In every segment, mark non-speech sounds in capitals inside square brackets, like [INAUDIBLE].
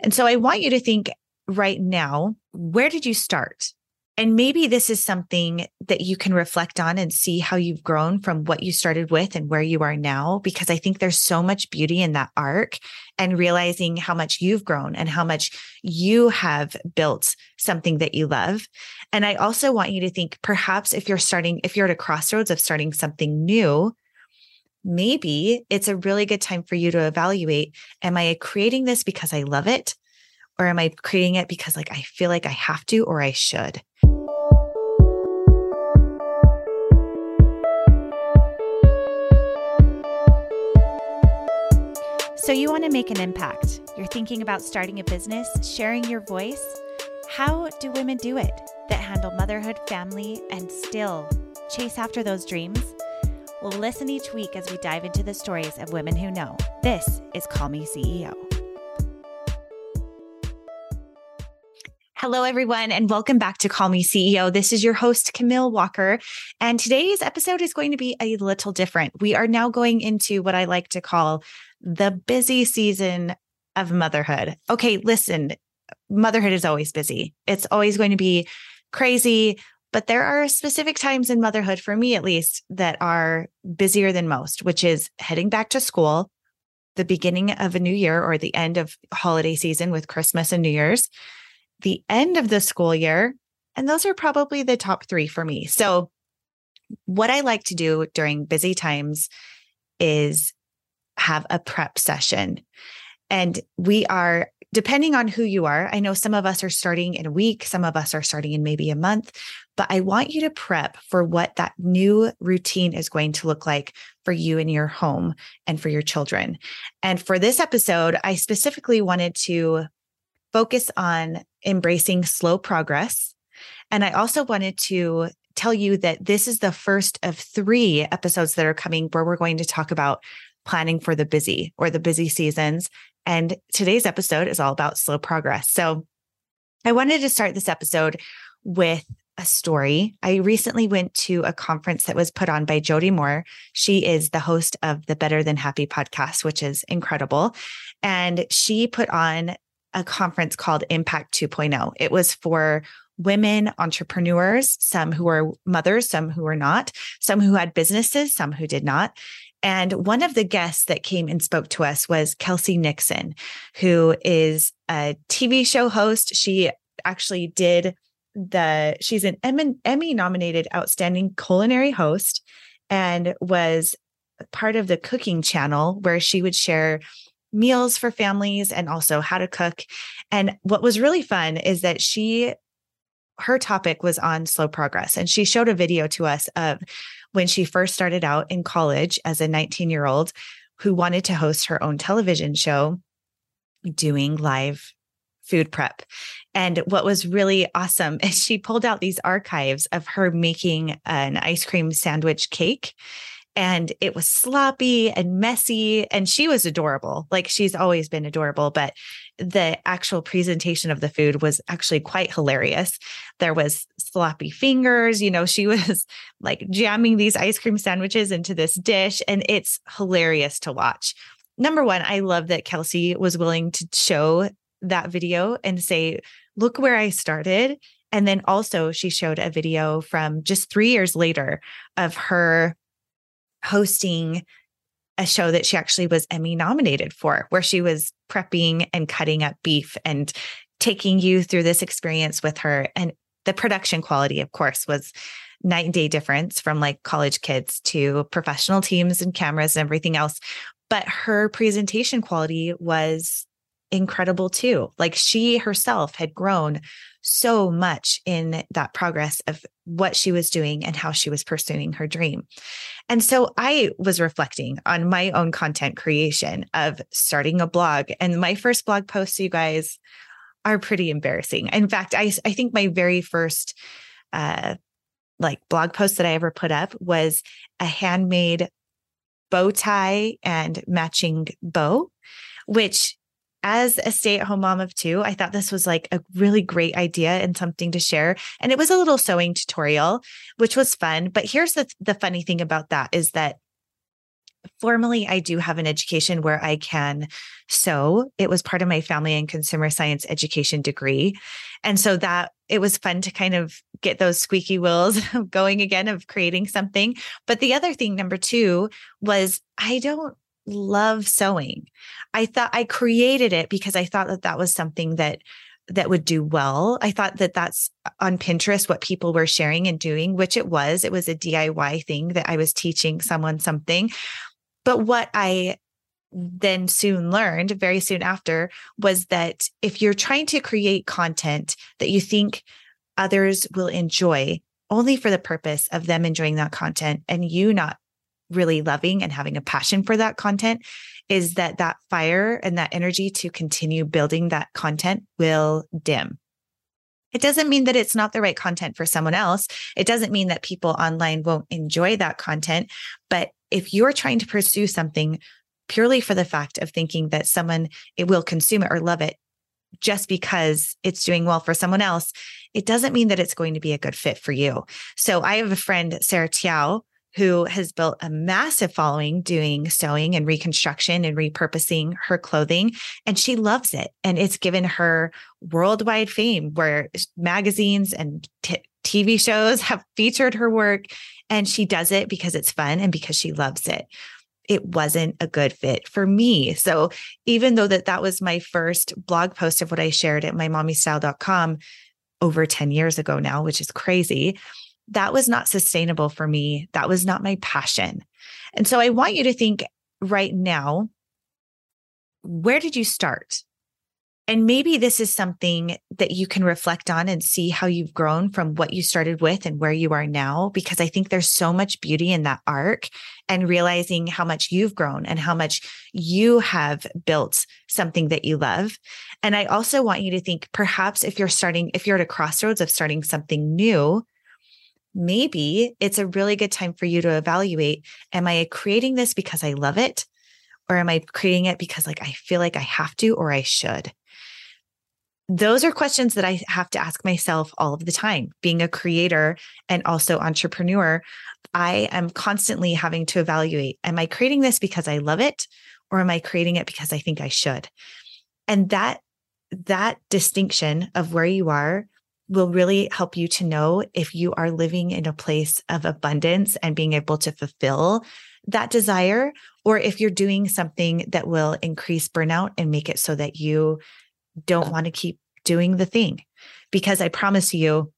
And so I want you to think right now, where did you start? And maybe this is something that you can reflect on and see how you've grown from what you started with and where you are now, because I think there's so much beauty in that arc and realizing how much you've grown and how much you have built something that you love. And I also want you to think perhaps if you're starting, if you're at a crossroads of starting something new, maybe it's a really good time for you to evaluate Am I creating this because I love it? Or am I creating it because like I feel like I have to or I should? So, you want to make an impact. You're thinking about starting a business, sharing your voice. How do women do it that handle motherhood, family, and still chase after those dreams? Well, listen each week as we dive into the stories of women who know. This is Call Me CEO. Hello, everyone, and welcome back to Call Me CEO. This is your host, Camille Walker. And today's episode is going to be a little different. We are now going into what I like to call the busy season of motherhood. Okay, listen, motherhood is always busy. It's always going to be crazy, but there are specific times in motherhood, for me at least, that are busier than most, which is heading back to school, the beginning of a new year or the end of holiday season with Christmas and New Year's, the end of the school year. And those are probably the top three for me. So, what I like to do during busy times is have a prep session. And we are, depending on who you are, I know some of us are starting in a week, some of us are starting in maybe a month, but I want you to prep for what that new routine is going to look like for you and your home and for your children. And for this episode, I specifically wanted to focus on embracing slow progress. And I also wanted to tell you that this is the first of three episodes that are coming where we're going to talk about planning for the busy or the busy seasons. And today's episode is all about slow progress. So I wanted to start this episode with a story. I recently went to a conference that was put on by Jody Moore. She is the host of the Better Than Happy podcast, which is incredible. And she put on a conference called Impact 2.0. It was for women entrepreneurs, some who are mothers, some who are not, some who had businesses, some who did not. And one of the guests that came and spoke to us was Kelsey Nixon, who is a TV show host. She actually did the, she's an Emmy nominated outstanding culinary host and was part of the cooking channel where she would share meals for families and also how to cook. And what was really fun is that she her topic was on slow progress and she showed a video to us of when she first started out in college as a 19 year old who wanted to host her own television show doing live food prep. And what was really awesome [LAUGHS] is she pulled out these archives of her making an ice cream sandwich cake and it was sloppy and messy and she was adorable. Like she's always been adorable but the actual presentation of the food was actually quite hilarious. There was sloppy fingers you know she [LAUGHS] was like jamming these ice cream sandwiches into this dish and it's hilarious to watch. Number one i love that kelsey was willing to show that video and say look where i started and then also she showed a video from just 3 years later of her hosting a show that she actually was Emmy nominated for, where she was prepping and cutting up beef and taking you through this experience with her. And the production quality, of course, was night and day difference from like college kids to professional teams and cameras and everything else. But her presentation quality was incredible too. Like she herself had grown so much in that progress of what she was doing and how she was pursuing her dream. And so I was reflecting on my own content creation of starting a blog. And my first blog posts, you guys, are pretty embarrassing. In fact, I, I think my very first uh, like blog post that I ever put up was a handmade bow tie and matching bow, which as a stay at home mom of two, I thought this was like a really great idea and something to share. And it was a little sewing tutorial, which was fun. But here's the, the funny thing about that is that formally, I do have an education where I can sew. It was part of my family and consumer science education degree. And so that it was fun to kind of get those squeaky wheels [LAUGHS] going again of creating something. But the other thing, number two, was I don't love sewing. I thought I created it because I thought that that was something that that would do well. I thought that that's uh, on Pinterest what people were sharing and doing, which it was. It was a DIY thing that I was teaching someone something. But what I then soon learned very soon after was that if you're trying to create content that you think others will enjoy only for the purpose of them enjoying that content and you not really loving and having a passion for that content is that that fire and that energy to continue building that content will dim. It doesn't mean that it's not the right content for someone else. It doesn't mean that people online won't enjoy that content. But if you're trying to pursue something purely for the fact of thinking that someone it will consume it or love it just because it's doing well for someone else, it doesn't mean that it's going to be a good fit for you. So I have a friend, Sarah Tyau, who has built a massive following doing sewing and reconstruction and repurposing her clothing. And she loves it. And it's given her worldwide fame where magazines and t- TV shows [LAUGHS] have featured her work. And she does it because it's fun and because she loves it it wasn't a good fit for me. So even though that that was my first blog post of what I shared at mymommystyle.com over 10 years ago now, which is crazy, that was not sustainable for me. That was not my passion. And so I want you to think right now, where did you start? And maybe this is something that you can reflect on and see how you've grown from what you started with and where you are now, because I think there's so much beauty in that arc and realizing how much you've grown and how much you have built something that you love. And I also want you to think perhaps if you're starting, if you're at a crossroads of starting something new, maybe it's a really good time for you to evaluate Am I creating this because I love it? Or am I creating it because like I feel like I have to or I should? those are questions that I have to ask myself all of the time. Being a creator and also entrepreneur, I am constantly having to evaluate Am I creating this because I love it? Or am I creating it because I think I should? And that that distinction of where you are will really help you to know if you are living in a place of abundance and being able to fulfill that desire, or if you're doing something that will increase burnout and make it so that you don't oh. want to keep doing the thing. Because I promise you,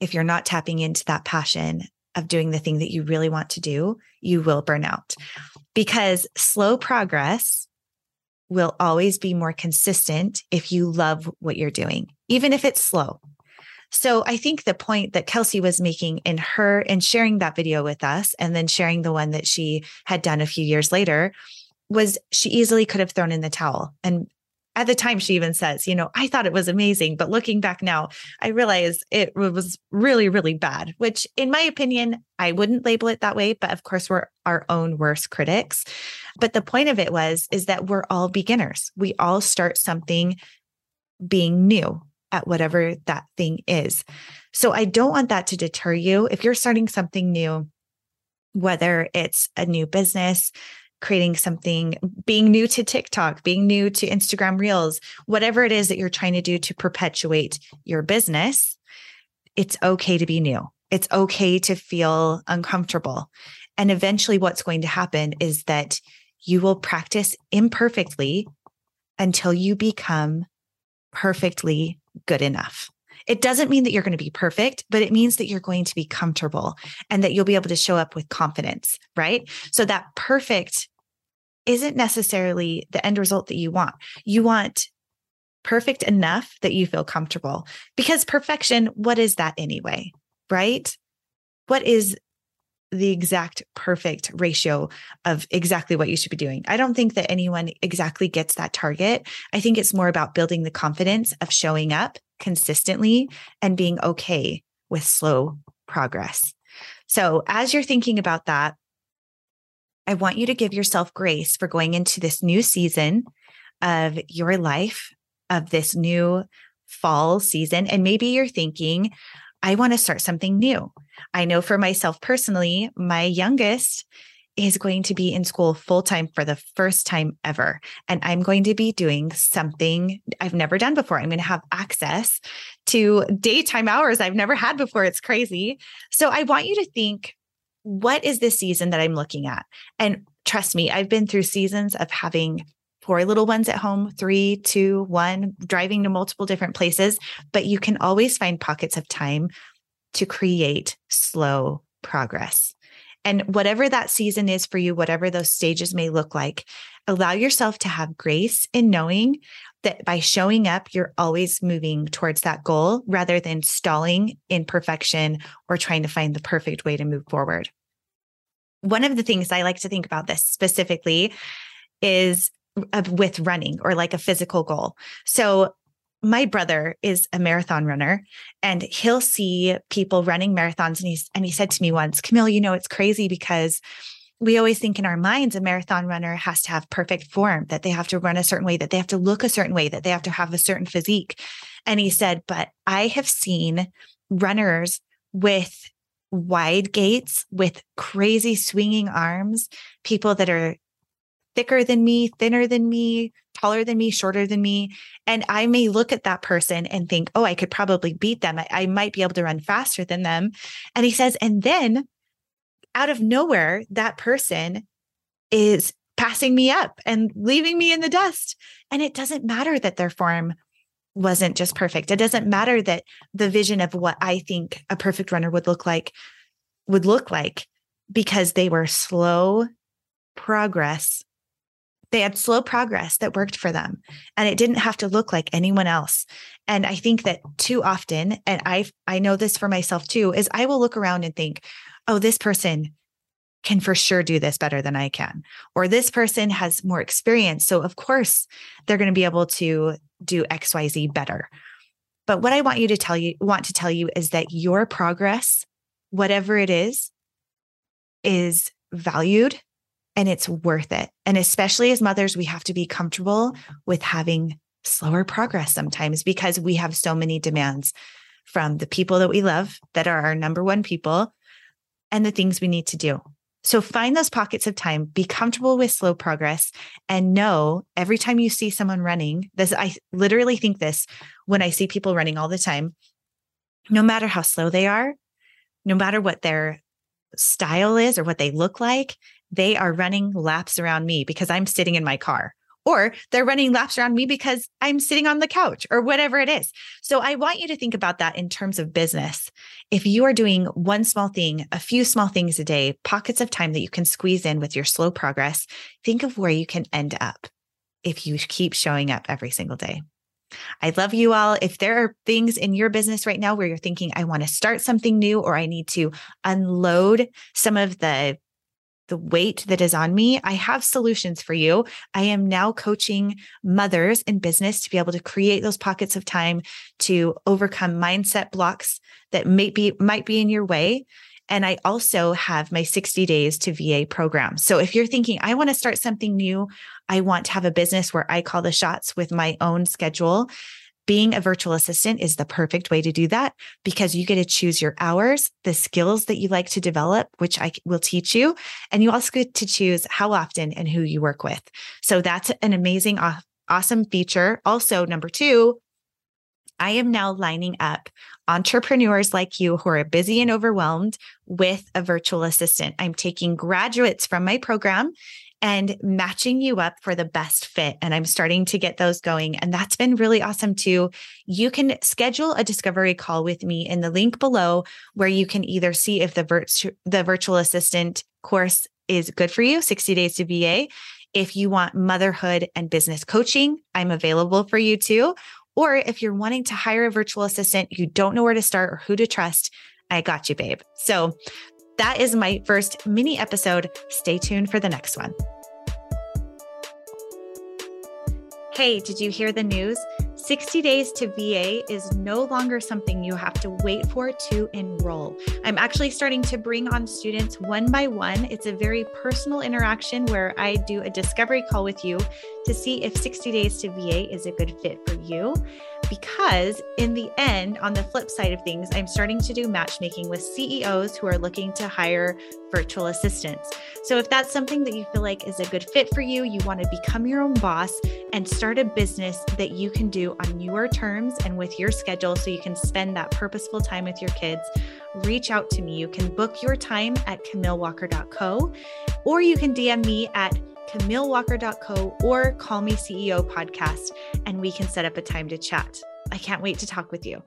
if you're not tapping into that passion of doing the thing that you really want to do, you will burn out. Oh, because slow progress will always be more consistent if you love what you're doing, even if it's slow. So I think the point that Kelsey was making in her and sharing that video with us and then sharing the one that she had done a few years later was she easily could have thrown in the towel and at the time she even says you know i thought it was amazing but looking back now i realize it was really really bad which in my opinion i wouldn't label it that way but of course we're our own worst critics. But the point of it was is that we're all beginners. We all start something being new at whatever that thing is. So i don't want that to deter you. If you're starting something new whether it's a new business creating something, being new to TikTok, being new to Instagram Reels, whatever it is that you're trying to do to perpetuate your business, it's okay to be new. It's okay to feel uncomfortable. And eventually, what's going to happen is that you will practice imperfectly until you become perfectly good enough. It doesn't mean that you're going to be perfect, but it means that you're going to be comfortable and that you'll be able to show up with confidence, right? So that perfect isn't necessarily the end result that you want. You want perfect enough that you feel comfortable because perfection, what is that anyway? Right? What is the exact perfect ratio of exactly what you should be doing. I don't think that anyone exactly gets that target. I think it's more about building the confidence of showing up consistently and being okay with slow progress. So, as you're thinking about that, I want you to give yourself grace for going into this new season of your life, of this new fall season. And maybe you're thinking, I want to start something new. I know for myself personally, my youngest is going to be in school full time for the first time ever. And I'm going to be doing something I've never done before. I'm going to have access to daytime hours I've never had before. It's crazy. So I want you to think what is this season that I'm looking at? And trust me, I've been through seasons of having four little ones at home, three, two, one, driving to multiple different places, but you can always find pockets of time to create slow progress. And whatever that season is for you, whatever those stages may look like, allow yourself to have grace in knowing that by showing up, you're always moving towards that goal rather than stalling in perfection or trying to find the perfect way to move forward. One of the things I like to think about this specifically is with running or like a physical goal. So my brother is a marathon runner and he'll see people running marathons and he's and he said to me once, Camille, you know, it's crazy because we always think in our minds a marathon runner has to have perfect form, that they have to run a certain way, that they have to look a certain way, that they have to have a certain physique. And he said, but I have seen runners with wide gaits, with crazy swinging arms, people that are thicker than me, thinner than me, taller than me, shorter than me. And I may look at that person and think, oh, I could probably beat them. I, I, might be able to run faster than them. And he says, and then out of nowhere, that person is passing me up and leaving me in the dust. And it doesn't matter that their form wasn't just perfect. It doesn't matter that the vision of what I think a perfect runner would look like would look like because they were slow progress they had slow progress that worked for them and it didn't have to look like anyone else. And I think that too often, and I I know this for myself too, is I will look around and think, oh, this person can for sure do this better than I can. Or this person has more experience. So of course they're going to be able to do XYZ better. But what I want you to tell you, want to tell you is that your progress, whatever it is, is valued and it's worth it. And especially as mothers, we have to be comfortable with having slower progress sometimes because we have so many demands from the people that we love that are our number one people and the things we need to do. So find those pockets of time, be comfortable with slow progress and know every time you see someone running, this I literally think this when I see people running all the time, no matter how slow they are, no matter what their style is or what they look like, they are running laps around me because I'm sitting in my car, or they're running laps around me because I'm sitting on the couch or whatever it is. So I want you to think about that in terms of business. If you are doing one small thing, a few small things a day, pockets of time that you can squeeze in with your slow progress, think of where you can end up if you keep showing up every single day. I love you all. If there are things in your business right now where you're thinking, I want to start something new or I need to unload some of the the weight that is on me, I have solutions for you. I am now coaching mothers in business to be able to create those pockets of time to overcome mindset blocks that may be might be in your way. And I also have my 60 days to VA program. So if you're thinking, I want to start something new, I want to have a business where I call the shots with my own schedule, being a virtual assistant is the perfect way to do that because you get to choose your hours, the skills that you like to develop, which I will teach you. And you also get to choose how often and who you work with. So that's an amazing, awesome feature. Also, number two, I am now lining up entrepreneurs like you who are busy and overwhelmed with a virtual assistant. I'm taking graduates from my program and matching you up for the best fit. And I'm starting to get those going. And that's been really awesome too. You can schedule a discovery call with me in the link below where you can either see if the, virtu- the virtual assistant course is good for you, 60 days to VA. If you want motherhood and business coaching, I'm available for you too. Or if you're wanting to hire a virtual assistant, you don't know where to start or who to trust, I got you, babe. So that is my first mini episode. Stay tuned for the next one. Hey, did you hear the news? 60 days to VA is no longer something you have to wait for to enroll. I'm actually starting to bring on students one by one. It's a very personal interaction where I do a discovery call with you to see if 60 days to VA is a good fit for you because in the end, on the flip side of things, I'm starting to do matchmaking with CEOs who are looking to hire virtual assistants. So if that's something that you feel like is a good fit for you, you want to become your own boss and start a business that you can do on your terms and with your schedule so you can spend that purposeful time with your kids, reach out to me. You can book your time at camillewalker.co or you can DM me at camillewalker.co or call me CEO podcast and we can set up a time to chat. I can't wait to talk with you.